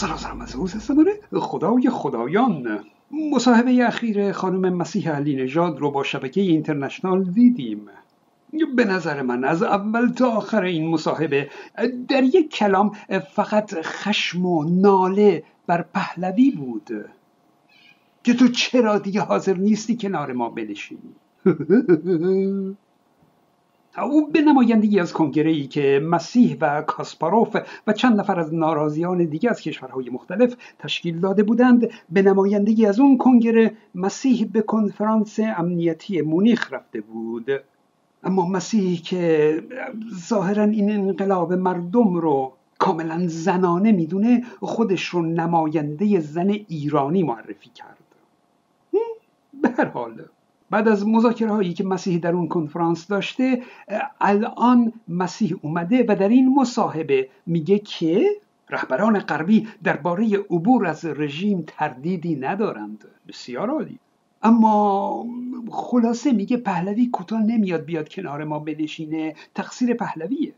سراسرم از روز استماره خدای خدایان. مصاحبه اخیر خانم مسیح علی نژاد رو با شبکه اینترنشنال دیدیم. به نظر من از اول تا آخر این مصاحبه در یک کلام فقط خشم و ناله بر پهلوی بود. که تو چرا دیگه حاضر نیستی کنار ما بنشینی؟ او به نمایندگی از کنگره ای که مسیح و کاسپاروف و چند نفر از ناراضیان دیگه از کشورهای مختلف تشکیل داده بودند به نمایندگی از اون کنگره مسیح به کنفرانس امنیتی مونیخ رفته بود. اما مسیح که ظاهرا این انقلاب مردم رو کاملا زنانه می‌دونه خودش رو نماینده زن ایرانی معرفی کرد. به هر حال. بعد از مذاکره هایی که مسیح در اون کنفرانس داشته الان مسیح اومده و در این مصاحبه میگه که رهبران غربی درباره عبور از رژیم تردیدی ندارند. بسیار عالی. اما خلاصه میگه پهلوی کوتاه نمیاد بیاد کنار ما بنشینه. تقصیر پهلویه.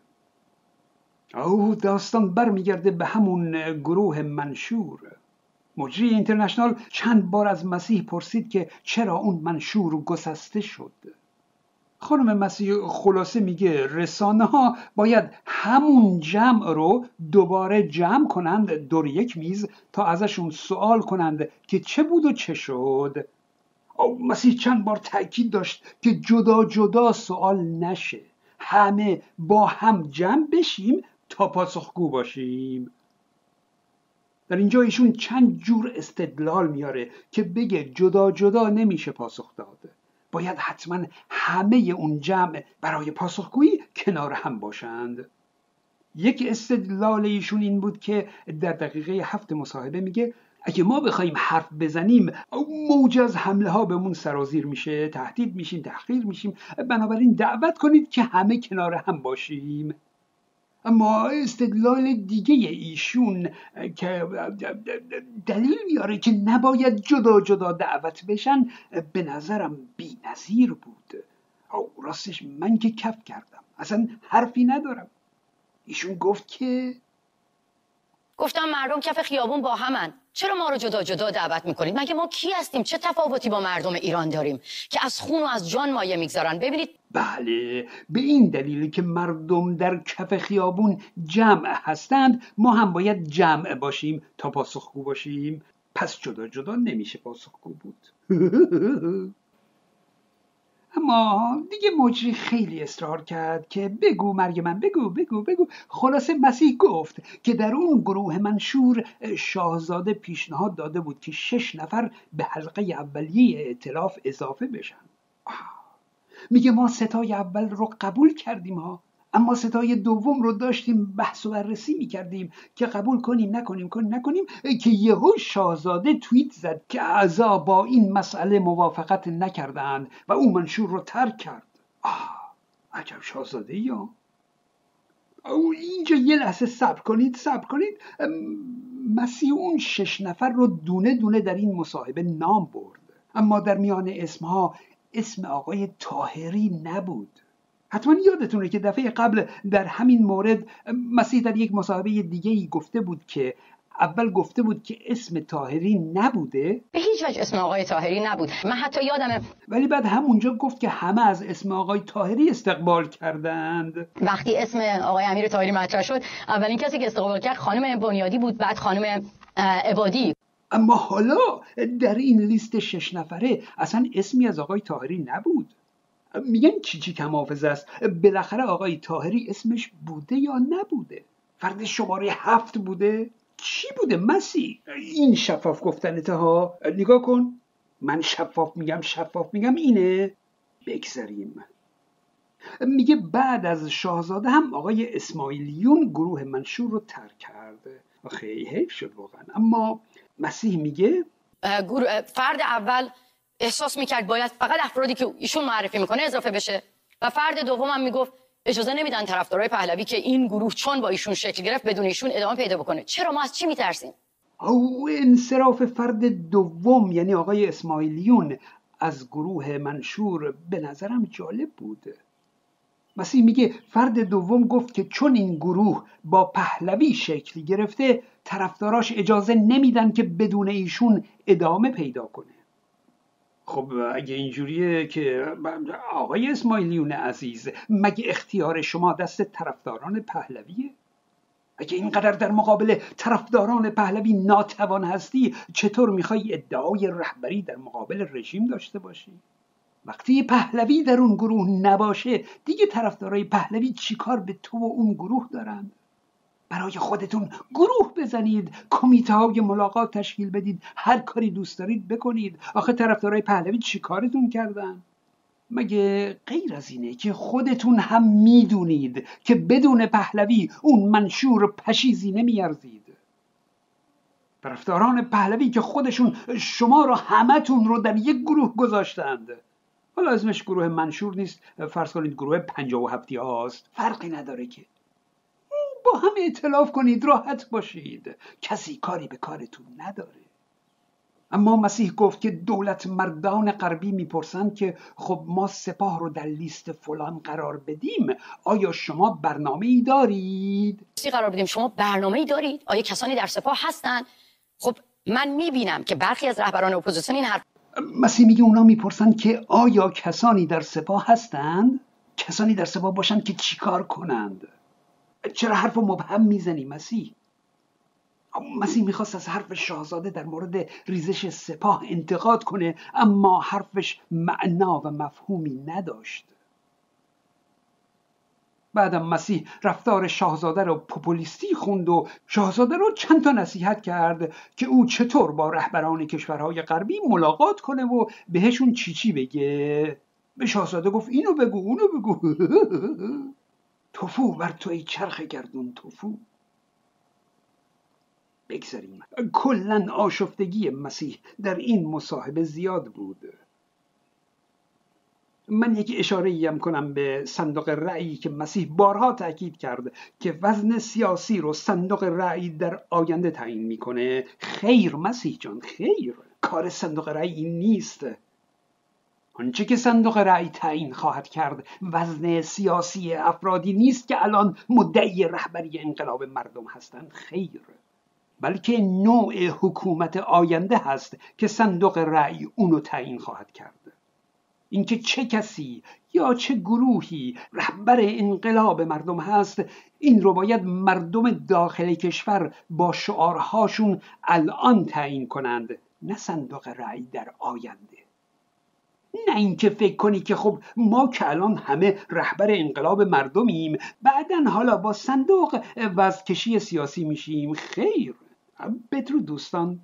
او داستان برمیگرده به همون گروه منشور. مجری اینترنشنال چند بار از مسیح پرسید که چرا اون منشور گسسته شد. خانم مسیح خلاصه میگه رسانه ها باید همون جمع رو دوباره جمع کنند دور یک میز تا ازشون سوال کنند که چه بود و چه شد. او مسیح چند بار تاکید داشت که جدا جدا سوال نشه. همه با هم جمع بشیم تا پاسخگو باشیم. در اینجا ایشون چند جور استدلال میاره که بگه جدا جدا نمیشه پاسخ داده. باید حتما همه اون جمع برای پاسخگویی کنار هم باشند. یک استدلال ایشون این بود که در دقیقه هفت مصاحبه میگه اگه ما بخوایم حرف بزنیم موج از حمله ها بهمون سرازیر میشه تهدید میشیم تحقیر میشیم بنابراین دعوت کنید که همه کنار هم باشیم. اما استدلال دیگه ایشون که دلیل میاره که نباید جدا جدا دعوت بشن به نظرم بی نظیر بود. او راستش من که کف کردم. اصلا حرفی ندارم. ایشون گفت که گفتم مردم کف خیابون با همن. چرا ما رو جدا جدا دعوت می‌کنید؟ مگه ما کی هستیم؟ چه تفاوتی با مردم ایران داریم که از خون و از جان مایه می‌گذارن؟ ببینید. بله به این دلیل که مردم در کف خیابون جمع هستند ما هم باید جمع باشیم تا پاسخگو باشیم. پس جدا جدا نمیشه پاسخگو بود. اما دیگه مجری خیلی اصرار کرد که بگو مرگ من بگو بگو بگو. خلاصه مسیح گفت که در اون گروه منشور شاهزاده پیشنهاد داده بود که شش نفر به حلقه اولیه اعتلاف اضافه بشن. میگه ما ستای اول رو قبول کردیم ها. اما ستای دوم رو داشتیم بحث و بررسی می‌کردیم که قبول کنیم نکنیم کنیم نکنیم که یهو شاهزاده توییت زد که اعضا با این مسئله موافقت نکردند و او منشور رو ترک کرد. آه عجب شاهزاده یا او اینجا یه لحظه صبر کنید صبر کنید. مسیح اون شش نفر رو دونه دونه در این مصاحبه نام برد. اما در میان اسمها اسم آقای تاهری نبود. حتما یادتونه که دفعه قبل در همین مورد مسیح در یک مصاحبه دیگه ای گفته بود که اول گفته بود که اسم تاهری نبوده. به هیچ وجه اسم آقای تاهری نبود. من حتی یادمه ولی بعد همونجا گفت که همه از اسم آقای تاهری استقبال کردند. وقتی اسم آقای امیر تاهری مطرح شد اولین کسی که استقبال کرد خانم بنیادی بود بعد خانم عبادی. اما حالا در این لیست شش نفره اصلا اسمی از آقای تاهری نبود. میگن چی چی کم حافظ است؟ بالاخره آقای تاهری اسمش بوده یا نبوده؟ فرد شماره هفت بوده؟ چی بوده مسی این شفاف گفتنته ها. نگاه کن. من شفاف میگم شفاف میگم اینه. بگذاریم میگه بعد از شاهزاده هم آقای اسماعیلیون گروه منشور رو ترک کرده. خیلی حیف شد واقعا. اما مسیح میگه فرد اول احساس می‌کرد باید فقط افرادی که ایشون معرفی می‌کنه اضافه بشه. و فرد دوم هم می‌گفت اجازه نمیدن طرفدارای پهلوی که این گروه چون با ایشون شکل گرفت بدون ایشون ادامه پیدا بکنه. چرا ما از چی میترسیم؟ او انصراف فرد دوم یعنی آقای اسماعیلیون از گروه منشور به نظرم جالب بود. مسیح میگه فرد دوم گفت که چون این گروه با پهلوی شکل گرفته طرفداراش اجازه نمیدن که بدون ایشون ادامه پیدا کنه. خب اگه اینجوریه که آقای اسماعیلیون عزیز مگه اختیار شما دست طرفداران پهلویه؟ اگه اینقدر در مقابل طرفداران پهلوی ناتوان هستی چطور می‌خوای ادعای رهبری در مقابل رژیم داشته باشی؟ وقتی پهلوی در اون گروه نباشه دیگه طرفدارای پهلوی چیکار به تو و اون گروه دارند برای خودتون گروه بزنید. کمیته های ملاقات تشکیل بدید. هر کاری دوست دارید بکنید. آخه طرفدارای پهلوی چیکارتون کردن؟ مگه غیر از اینه که خودتون هم می‌دونید که بدون پهلوی اون منشور پشیزی نمیارزید؟ طرفداران پهلوی که خودشون شما رو همتون رو در یک گروه گذاشتند. حالا اسمش گروه منشور نیست. فرض کنید گروه پنجاه و هفتی هاست. فرقی نداره که. هم اعتلاف کنید راحت باشید کسی کاری به کارتون نداره اما مسیح گفت که دولت مردان غربی می‌پرسند که خب ما سپاه رو در لیست فلان قرار بدیم آیا شما برنامه ای دارید؟ چی قرار بدیم شما برنامه ای دارید؟ آیا کسانی در سپاه هستند؟ خب من می‌بینم که برخی از رهبران اپوزیسیون این حرف مسیح میگه اونا می‌پرسند که آیا کسانی در سپاه هستند؟ کسانی در سپاه باشند که چیکار کنند؟ چرا حرف مبهم می‌زنی مسیح؟ مسیح می‌خواست از حرف شاهزاده در مورد ریزش سپاه انتقاد کنه اما حرفش معنا و مفهومی نداشت. بعدم مسیح رفتار شاهزاده رو پوپولیستی خوند و شاهزاده رو چند تا نصیحت کرد که او چطور با رهبران کشورهای غربی ملاقات کنه و بهشون چی چی بگه. به شاهزاده گفت اینو بگو اونو بگو. توفو بر توی چرخ گردون توفو. بگذاریم. کلا آشفتگی مسیح در این مصاحبه زیاد بود. من یک اشاره ایم کنم به صندوق رأی که مسیح بارها تاکید کرد که وزن سیاسی رو صندوق رأی در آینده تعیین می‌کنه. خیر مسیح جان خیر. کار صندوق رأی نیست. آنچه که صندوق رأی تعیین خواهد کرد وزن سیاسی افرادی نیست که الان مدعی رهبری انقلاب مردم هستند. خیر. بلکه نوع حکومت آینده هست که صندوق رأی اونو تعیین خواهد کرد. اینکه چه کسی یا چه گروهی رهبر انقلاب مردم هست این رو باید مردم داخل کشور با شعارهاشون الان تعیین کنند نه صندوق رأی در آینده. نه اینکه فکر کنی که خب ما که الان همه رهبر انقلاب مردمیم بعدا حالا با صندوق وزکشی سیاسی میشیم. خیر. بدرو دوستان.